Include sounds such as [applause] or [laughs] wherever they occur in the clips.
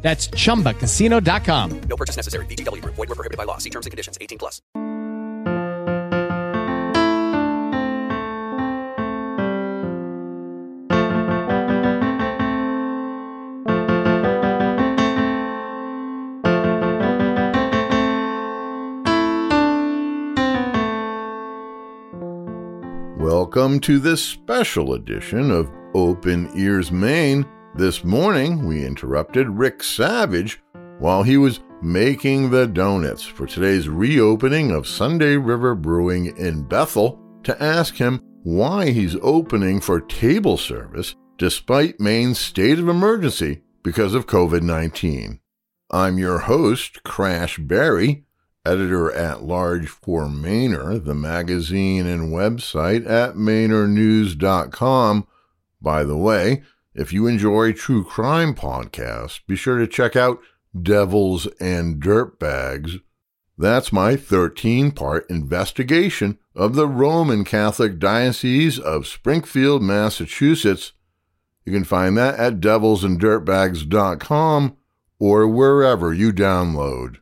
That's chumbacasino.com. No purchase necessary. VGW Group. Void were prohibited by law. See terms and conditions. 18 plus. Welcome to this special edition of Open Ears Maine. This morning, we interrupted Rick Savage while he was making the donuts for today's reopening of Sunday River Brewing in Bethel to ask him why he's opening for table service despite Maine's state of emergency because of COVID 19. I'm your host, Crash Barry, editor at large for Mainer, the magazine and website at MainerNews.com. By the way, if you enjoy true crime podcasts, be sure to check out Devils and Dirtbags. That's my 13 part investigation of the Roman Catholic Diocese of Springfield, Massachusetts. You can find that at devilsanddirtbags.com or wherever you download.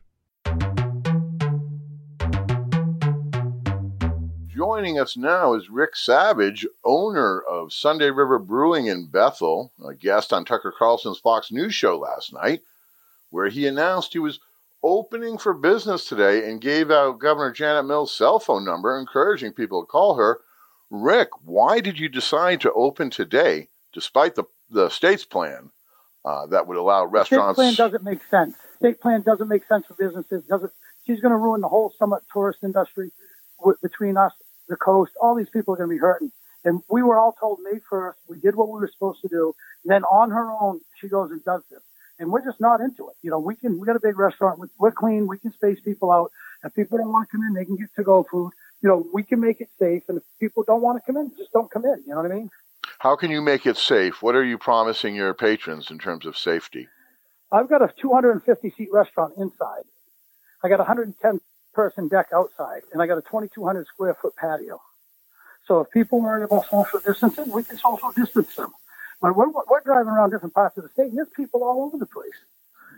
Joining us now is Rick Savage, owner of Sunday River Brewing in Bethel, a guest on Tucker Carlson's Fox News show last night, where he announced he was opening for business today and gave out Governor Janet Mills' cell phone number, encouraging people to call her. Rick, why did you decide to open today, despite the, the state's plan uh, that would allow restaurants? State plan doesn't make sense. State plan doesn't make sense for businesses. Doesn't she's going to ruin the whole summit tourist industry w- between us, the coast. All these people are going to be hurting. And we were all told May 1st, we did what we were supposed to do. And then on her own, she goes and does this. And we're just not into it. You know, we can, we got a big restaurant. We're clean. We can space people out. If people don't want to come in, they can get to go food. You know, we can make it safe. And if people don't want to come in, just don't come in. You know what I mean? How can you make it safe? What are you promising your patrons in terms of safety? I've got a 250 seat restaurant inside. I got 110 person deck outside, and I got a 2,200 square foot patio. So if people worry about social distancing, we can social distance them. But we're, we're driving around different parts of the state, and there's people all over the place.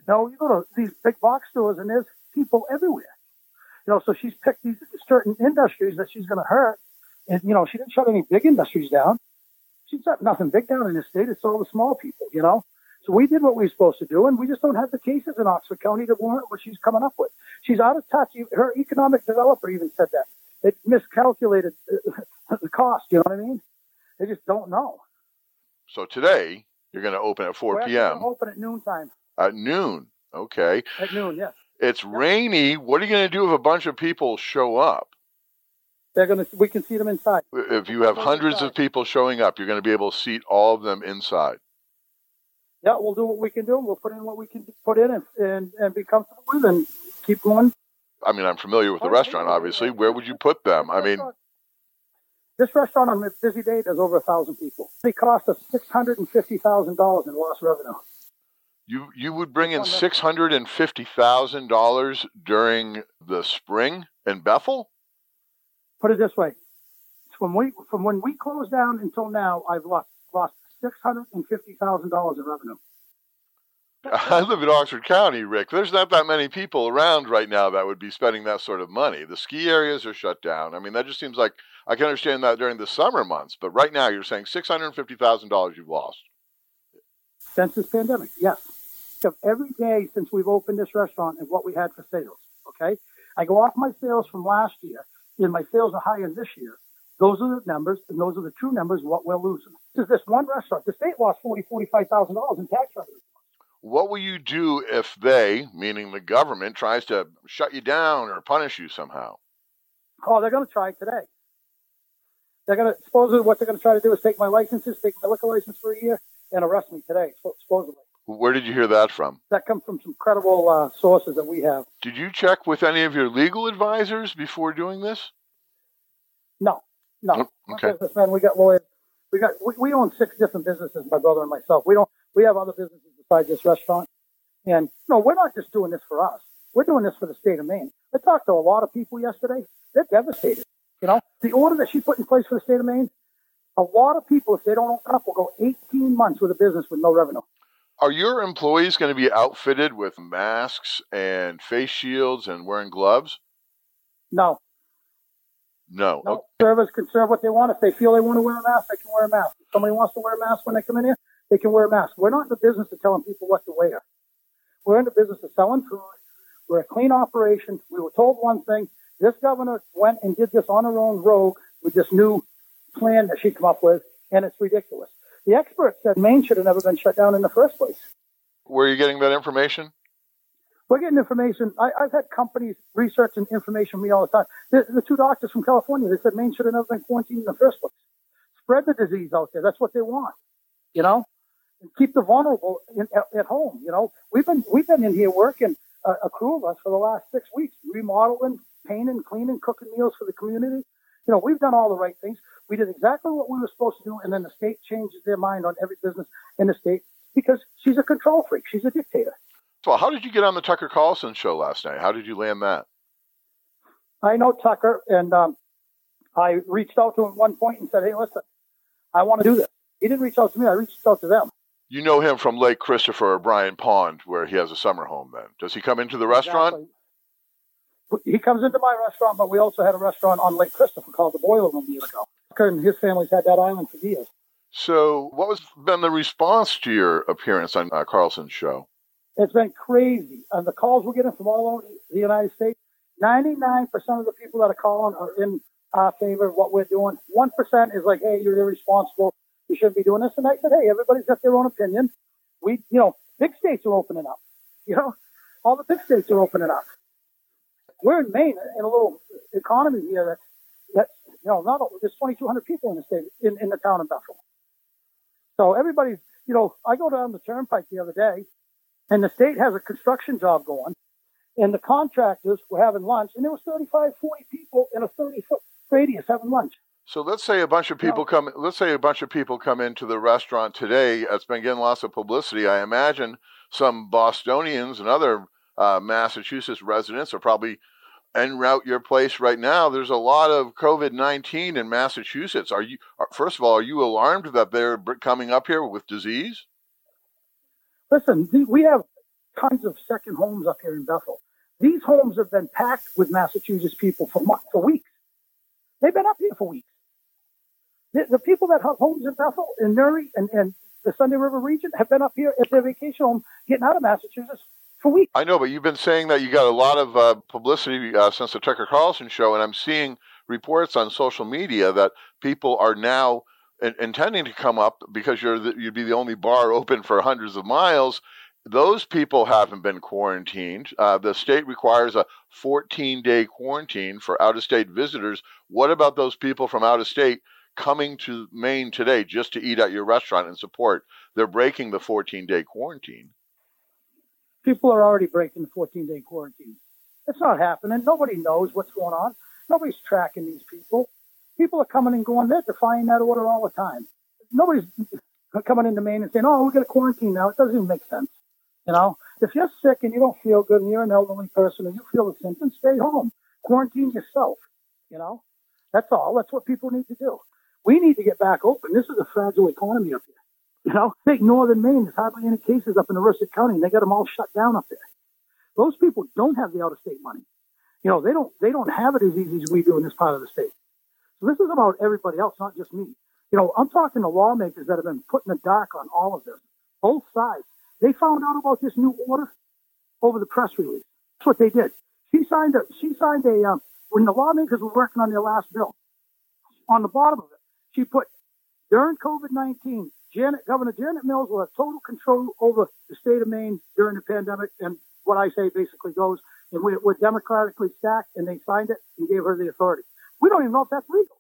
Now you go to these big box stores, and there's people everywhere. You know, so she's picked these certain industries that she's going to hurt. And, you know, she didn't shut any big industries down. She's got nothing big down in the state. It's all the small people, you know. So we did what we were supposed to do, and we just don't have the cases in Oxford County to warrant what she's coming up with. She's out of touch. Her economic developer even said that. It miscalculated uh, [laughs] the cost, you know what I mean? They just don't know. So today, you're going to open at 4 We're p.m. open at noon time. At noon. Okay. At noon, yes. It's rainy. What are you going to do if a bunch of people show up? They're going to. We can see them inside. If you have hundreds of people showing up, you're going to be able to seat all of them inside. Yeah, we'll do what we can do. We'll put in what we can put in and and, and be comfortable with, and keep going. I mean, I'm familiar with the restaurant, obviously. Where would you put them? I mean, this restaurant on a busy day does over a thousand people. It cost us six hundred and fifty thousand dollars in lost revenue. you you would bring in six hundred and fifty thousand dollars during the spring in Bethel. Put it this way: from we from when we closed down until now, I've lost lost six hundred and fifty thousand dollars in revenue. [laughs] I live in Oxford County, Rick. There's not that many people around right now that would be spending that sort of money. The ski areas are shut down. I mean, that just seems like I can understand that during the summer months, but right now you're saying six hundred fifty thousand dollars you've lost since this pandemic. Yes, of every day since we've opened this restaurant and what we had for sales. Okay, I go off my sales from last year, and my sales are higher this year. Those are the numbers, and those are the true numbers. What we're losing. This is this one restaurant. The state lost forty, forty-five thousand dollars in tax revenue. What will you do if they, meaning the government, tries to shut you down or punish you somehow? Oh, they're going to try it today. They're going to supposedly what they're going to try to do is take my licenses, take my liquor license for a year, and arrest me today. Supposedly. Where did you hear that from? That comes from some credible uh, sources that we have. Did you check with any of your legal advisors before doing this? No, no. Oh, okay. businessmen. We got lawyers. We got we, we own six different businesses, my brother and myself. We don't we have other businesses besides this restaurant. And no, we're not just doing this for us. We're doing this for the state of Maine. I talked to a lot of people yesterday. They're devastated. You know, the order that she put in place for the state of Maine, a lot of people, if they don't open up, will go 18 months with a business with no revenue. Are your employees going to be outfitted with masks and face shields and wearing gloves? No, No. no. Servers can serve what they want. If they feel they want to wear a mask, they can wear a mask. If somebody wants to wear a mask when they come in here, they can wear a mask. We're not in the business of telling people what to wear. We're in the business of selling food. We're a clean operation. We were told one thing. This governor went and did this on her own rogue with this new plan that she come up with, and it's ridiculous. The experts said Maine should have never been shut down in the first place. Where are you getting that information? We're getting information. I, I've had companies researching information me all the time. The, the two doctors from California, they said Maine should have never been quarantined in the first place. Spread the disease out there. That's what they want, you know, and keep the vulnerable in, at, at home. You know, we've been we've been in here working uh, a crew of us for the last six weeks, remodeling, painting, cleaning, cooking meals for the community. You know, we've done all the right things. We did exactly what we were supposed to do, and then the state changes their mind on every business in the state because she's a control freak. She's a dictator. So, how did you get on the Tucker Carlson show last night? How did you land that? I know Tucker, and um, I reached out to him at one point and said, "Hey, listen, I want to do this." He didn't reach out to me; I reached out to them. You know him from Lake Christopher or Bryant Pond, where he has a summer home. Then does he come into the restaurant? Exactly. He comes into my restaurant, but we also had a restaurant on Lake Christopher called the Boiler Room years ago. Tucker and his family's had that island for years. So, what has been the response to your appearance on uh, Carlson's show? It's been crazy. And the calls we're getting from all over the United States, 99% of the people that are calling are in our favor of what we're doing. 1% is like, hey, you're irresponsible. You shouldn't be doing this. And I said, hey, everybody's got their own opinion. We, you know, big states are opening up. [laughs] You know, all the big states are opening up. We're in Maine in a little economy here that's, that's you know, not, there's 2,200 people in the state, in, in the town of Bethel. So everybody's, you know, I go down the turnpike the other day and the state has a construction job going and the contractors were having lunch and there was 35, 40 people in a 30 foot radius having lunch. So let's say a bunch of people come. Let's say a bunch of people come into the restaurant today. It's been getting lots of publicity. I imagine some Bostonians and other uh, Massachusetts residents are probably en route your place right now. There's a lot of COVID nineteen in Massachusetts. Are you? are- First of all, are you alarmed that they're coming up here with disease? Listen, we have tons of second homes up here in Bethel. These homes have been packed with Massachusetts people for months, for weeks. They've been up here for weeks. The, the people that have homes in Bethel and Newry and, and the Sunday River region have been up here at their vacation home getting out of Massachusetts for weeks. I know, but you've been saying that you got a lot of uh, publicity uh, since the Tucker Carlson show, and I'm seeing reports on social media that people are now intending to come up because you're the, you'd be the only bar open for hundreds of miles. Those people haven't been quarantined. Uh, the state requires a 14 day quarantine for out of state visitors. What about those people from out of state coming to Maine today just to eat at your restaurant and support? They're breaking the 14 day quarantine. People are already breaking the 14 day quarantine. It's not happening. Nobody knows what's going on. Nobody's tracking these people. People are coming and going. They're defying that order all the time. Nobody's coming into Maine and saying, oh, we got to quarantine now. It doesn't even make sense. You know, if you're sick and you don't feel good and you're an elderly person and you feel the symptoms, stay home. Quarantine yourself. You know, that's all. That's what people need to do. We need to get back open. This is a fragile economy up here. You know, take northern Maine. There's hardly any cases up in Aroostook County. And they got them all shut down up there. Those people don't have the out-of-state money. You know, they don't they don't have it as easy as we do in this part of the state. So this is about everybody else, not just me. You know, I'm talking to lawmakers that have been put in the dark on all of this, both sides. They found out about this new order over the press release. That's what they did. She signed a she signed a um, when the lawmakers were working on their last bill. On the bottom of it, she put during COVID nineteen, Janet Governor Janet Mills will have total control over the state of Maine during the pandemic. And what I say basically goes, and we're, we're democratically stacked, and they signed it and gave her the authority. We don't even know if that's legal.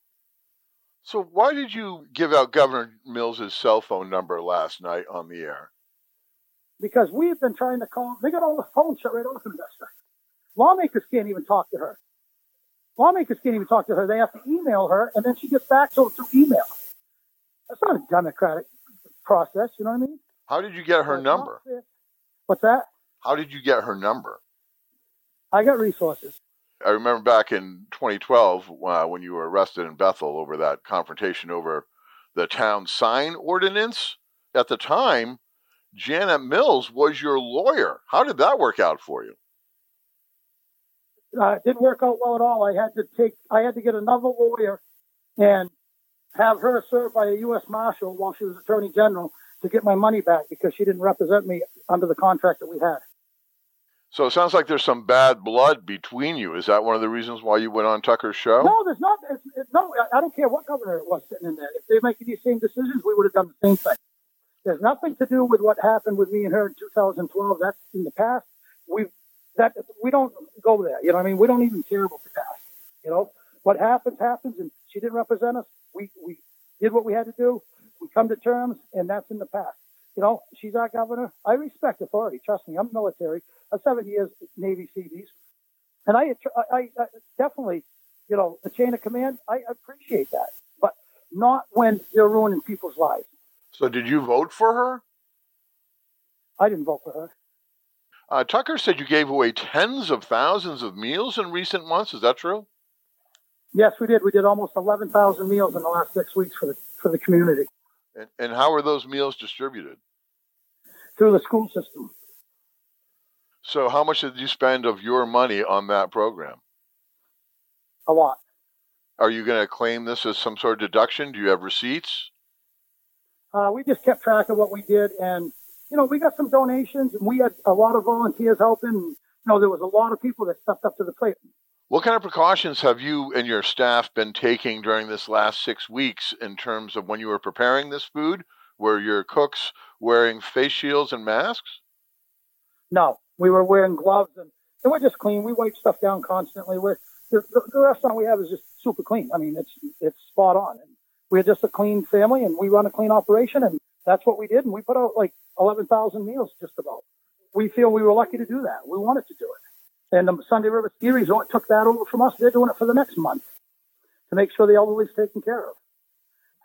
So why did you give out Governor Mills's cell phone number last night on the air? because we've been trying to call. They got all the phones shut right off in. Lawmakers can't even talk to her. Lawmakers can't even talk to her. They have to email her, and then she gets back to them through email. That's not a democratic process. You know what I mean? How did you get her number? What's that? How did you get her number? I got resources. I remember back in 2012 uh, when you were arrested in Bethel over that confrontation over the town sign ordinance. At the time, Janet Mills was your lawyer. How did that work out for you? uh, it didn't work out well at all. I had to take, I had to get another lawyer and have her served by a U.S. Marshal while she was Attorney General to get my money back because she didn't represent me under the contract that we had. So it sounds like there's some bad blood between you. Is that one of the reasons why you went on Tucker's show? No, there's not. It's, it, no, I- don't care what governor it was sitting in there. If they're making these same decisions, we would have done the same thing. There's nothing to do with what happened with me and her in 2012. That's in the past. We that we don't go there. You know, what I mean, we don't even care about the past. You know, what happens happens, and she didn't represent us. We we did what we had to do. We come to terms, and that's in the past. You know, she's our governor. I respect authority. Trust me, I'm military. I'm seven years Navy Seabees, and I, I, I definitely, you know, the chain of command. I appreciate that, but not when they're ruining people's lives. So did you vote for her? I didn't vote for her. Uh, Tucker said you gave away tens of thousands of meals in recent months. Is that true? Yes, we did. We did almost 11,000 meals in the last six weeks for the for the community And, and how were those meals distributed? Through the school system. So how much did you spend of your money on that program? A lot. Are you going to claim this as some sort of deduction? Do you have receipts? Uh, we just kept track of what we did, and you know, we got some donations, and we had a lot of volunteers helping. And, you know, there was a lot of people that stepped up to the plate. What kind of precautions have you and your staff been taking during this last six weeks in terms of when you were preparing this food? Were your cooks wearing face shields and masks? No, we were wearing gloves, and, and we're just clean. We wipe stuff down constantly. We're, the, the, the restaurant we have is just super clean. I mean, it's it's spot on. And we're just a clean family, and we run a clean operation, and that's what we did. And we put out like 11,000 meals, just about. We feel we were lucky to do that. We wanted to do it. And the Sunday River Ski Resort took that over from us. They're doing it for the next month to make sure the elderly's taken care of.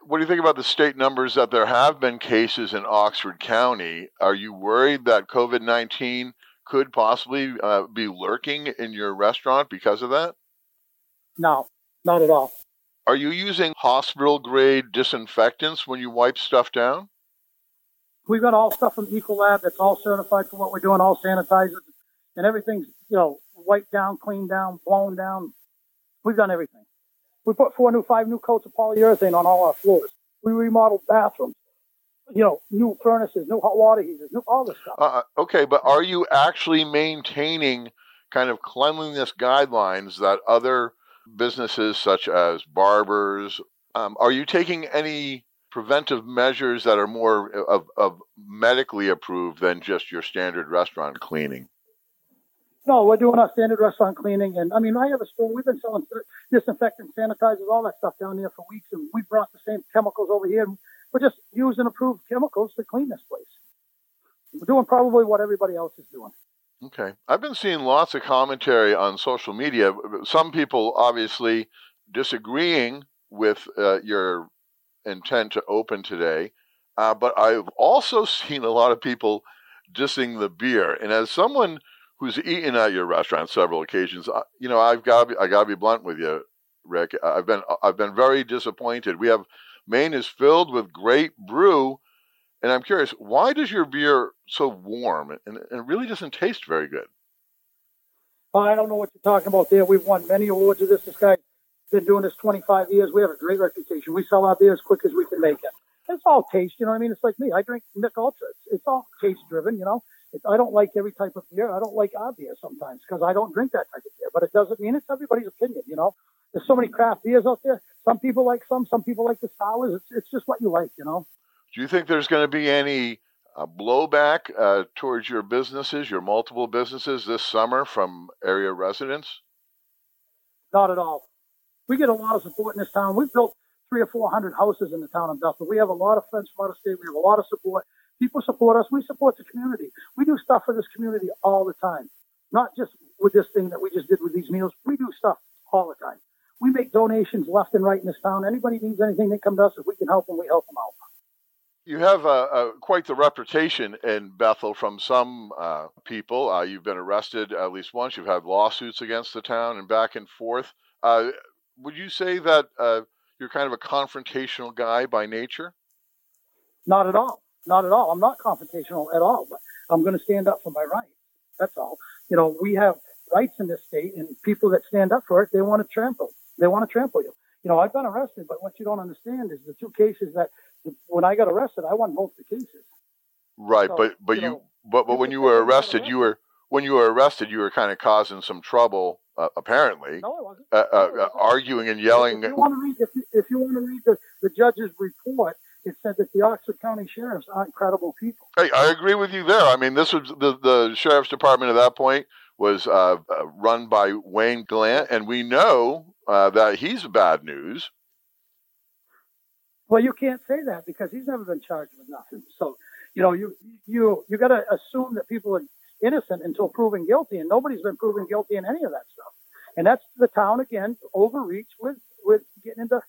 What do you think about the state numbers that there have been cases in Oxford County? Are you worried that COVID 19 could possibly uh, be lurking in your restaurant because of that? No, not at all. Are you using hospital grade disinfectants when you wipe stuff down? We've got all stuff from Ecolab that's all certified for what we're doing, all sanitizers, and everything's, you know, wiped down, cleaned down, blown down. We've done everything. We put four new, five new coats of polyurethane on all our floors. We remodeled bathrooms, you know, new furnaces, new hot water heaters, new, all this stuff. Uh, okay, but are you actually maintaining kind of cleanliness guidelines that other businesses, such as barbers, um, are you taking any preventive measures that are more of, of medically approved than just your standard restaurant cleaning? No, we're doing our standard restaurant cleaning. And I mean, I have a store. We've been selling disinfectant, sanitizers, all that stuff down there for weeks. And we brought the same chemicals over here. We're just using approved chemicals to clean this place. We're doing probably what everybody else is doing. Okay. I've been seeing lots of commentary on social media. Some people obviously disagreeing with uh, your intent to open today, uh, but I've also [laughs] seen a lot of people dissing the beer. And as someone who's eaten at your restaurant several occasions, you know, I've got I got to be blunt with you, Rick. I've been I've been very disappointed. We have Maine is filled with great brew, and I'm curious, why does your beer so warm and, and it really doesn't taste very good? I don't know what you're talking about there. We've won many awards of this. This guy's been doing this 25 years. We have a great reputation. We sell our beer as quick as we can make it. It's all taste, you know what I mean? It's like me. I drink Mich Ultra. It's, it's all taste driven, you know. I don't like every type of beer. I don't like our beer sometimes because I don't drink that type of beer. But it doesn't mean it's everybody's opinion, you know. There's so many craft beers out there. Some people like some. Some people like the sours. It's, it's just what you like, you know. Do you think there's going to be any uh, blowback uh, towards your businesses, your multiple businesses this summer from area residents? Not at all. We get a lot of support in this town. We've built three or four hundred houses in the town of Bethel. We have a lot of friends from out of state. We have a lot of support. People support us. We support the community. We do stuff for this community all the time. Not just with this thing that we just did with these meals. We do stuff all the time. We make donations left and right in this town. Anybody needs anything, they come to us. If we can help them, we help them out. You have uh, uh, quite the reputation in Bethel from some uh, people. Uh, you've been arrested at least once. You've had lawsuits against the town and back and forth. Uh, would you say that uh, you're kind of a confrontational guy by nature? Not at all. Not at all. I'm not confrontational at all. But I'm going to stand up for my rights. That's all. You know, we have rights in this state, and people that stand up for it, they want to trample. They want to trample you. You know, I've been arrested, but what you don't understand is the two cases that when I got arrested, I won both the cases. Right, so, but but you, know, but but when you were arrested, you were when you were arrested, you were kind of causing some trouble. Uh, apparently, no, I wasn't. Uh, uh, uh arguing and yelling. If you want to read, if you, if you want to read the, the judge's report, it said that the Oxford County sheriffs aren't credible people. Hey, I agree with you there. I mean, this was the the sheriff's department at that point was uh, uh, run by Wayne Gallant, and we know uh, that he's bad news. Well, you can't say that because he's never been charged with nothing. So, you know, you you you got to assume that people are innocent until proven guilty, and nobody's been proven guilty in any of that stuff. And that's the town again overreach with with getting into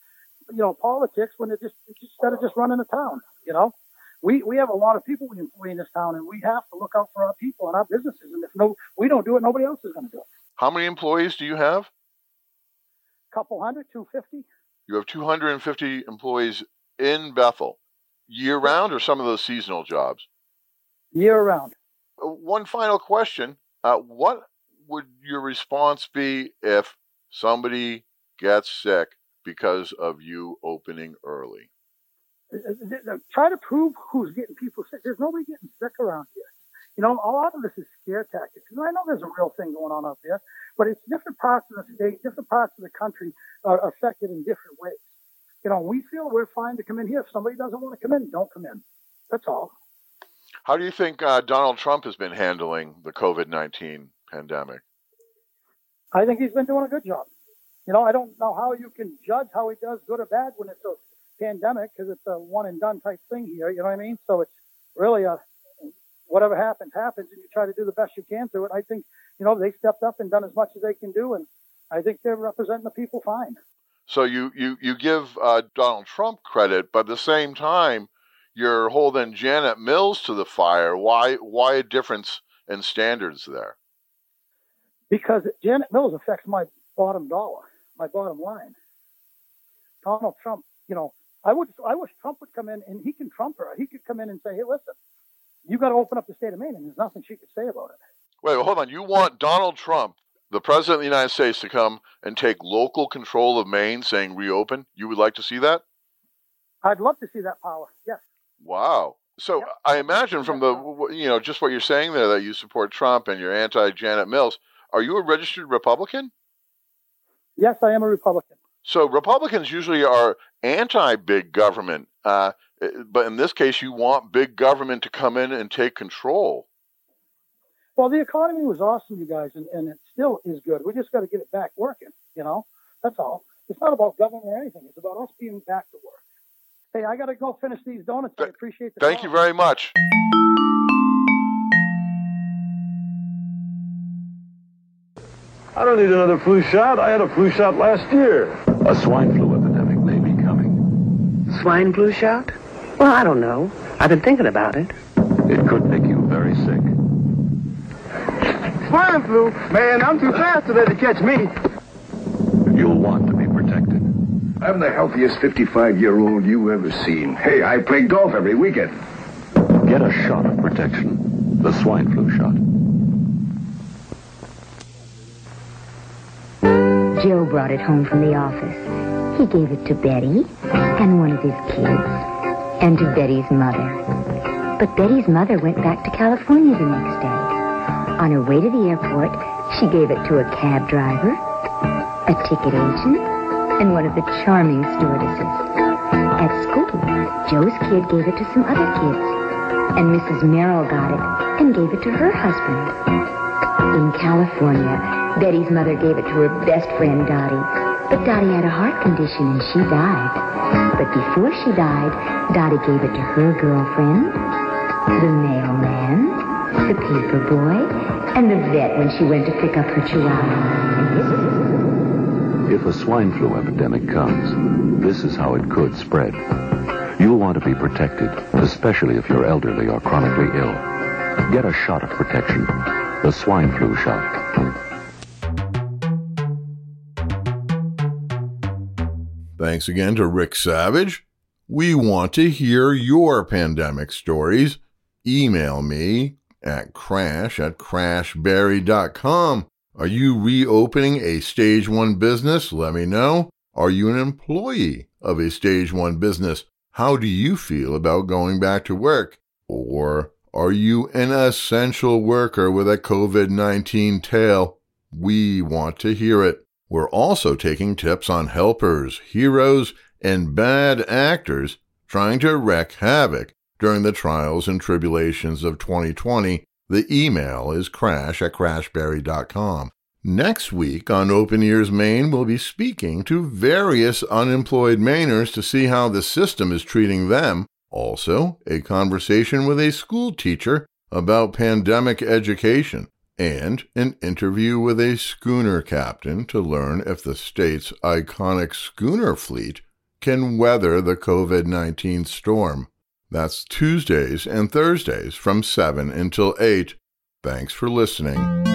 you know politics when it just instead of just running the town. You know, we we have a lot of people we employ in this town, and we have to look out for our people and our businesses. And if no, we don't do it, nobody else is going to do it. How many employees do you have? A couple hundred, 250. You have 250 employees in Bethel year round or some of those seasonal jobs? Year round. Uh, one final question. Uh, what would your response be if somebody gets sick because of you opening early? Try to prove who's getting people sick. There's nobody getting sick around here. You know, a lot of this is scare tactics. And I know there's a real thing going on out there, but it's different parts of the state, different parts of the country are affected in different ways. You know, we feel we're fine to come in here. If somebody doesn't want to come in, don't come in. That's all. How do you think uh, Donald Trump has been handling the COVID 19 pandemic? I think he's been doing a good job. You know, I don't know how you can judge how he does good or bad when it's a pandemic because it's a one and done type thing here. You know what I mean? So it's really a whatever happens, happens, and you try to do the best you can through it. I think, you know, they stepped up and done as much as they can do, and I think they're representing the people fine. So you you you give uh, Donald Trump credit, but at the same time, you're holding Janet Mills to the fire. Why why a difference in standards there? Because Janet Mills affects my bottom dollar, my bottom line. Donald Trump, you know, I would I wish Trump would come in and he can trump her. He could come in and say, hey, listen, you got to open up the state of Maine, and there's nothing she could say about it. Wait, hold on. You want Donald Trump, the president of the United States, to come and take local control of Maine, saying reopen? You would like to see that? I'd love to see that power. Yes. Wow. So yep. I imagine from the you know just what you're saying there that you support Trump and you're anti Janet Mills. Are you a registered Republican? Yes, I am a Republican. So Republicans usually are anti big government. Uh, but in this case, you want big government to come in and take control. Well, the economy was awesome, you guys, and, and it still is good. We just got to get it back working, you know? That's all. It's not about government or anything. It's about us being back to work. Hey, I got to go finish these donuts. I appreciate the Thank call. you very much. I don't need another flu shot. I had a flu shot last year. A swine flu epidemic may be coming. Swine flu shot? Well, I don't know. I've been thinking about it. It could make you very sick. Swine flu? Man, I'm too fast to let it catch me. You'll want to be protected. I'm the healthiest 55-year-old you ever seen. Hey, I play golf every weekend. Get a shot of protection. The swine flu shot. Joe brought it home from the office. He gave it to Betty and one of his kids and to Betty's mother. But Betty's mother went back to California the next day. On her way to the airport, she gave it to a cab driver, a ticket agent, and one of the charming stewardesses. At school, Joe's kid gave it to some other kids, and Mrs. Merrill got it and gave it to her husband. In California, Betty's mother gave it to her best friend, Dottie, but Dottie had a heart condition and she died. But before she died, Dottie gave it to her girlfriend, the mailman, the paper boy, and the vet when she went to pick up her chihuahua. If a swine flu epidemic comes, this is how it could spread. You'll want to be protected, especially if you're elderly or chronically ill. Get a shot of protection, the swine flu shot. Thanks again to Rick Savage. We want to hear your pandemic stories. Email me at crash at crashberry.com. Are you reopening a stage one business? Let me know. Are you an employee of a stage one business? How do you feel about going back to work? Or are you an essential worker with a COVID 19 tail? We want to hear it. We're also taking tips on helpers, heroes, and bad actors trying to wreak havoc during the trials and tribulations of 2020. The email is crash at crashberry.com. Next week on Open Ears Maine, we'll be speaking to various unemployed Mainers to see how the system is treating them. Also, a conversation with a school teacher about pandemic education and an interview with a schooner captain to learn if the state's iconic schooner fleet can weather the COVID 19 storm. That's Tuesdays and Thursdays from 7 until 8. Thanks for listening.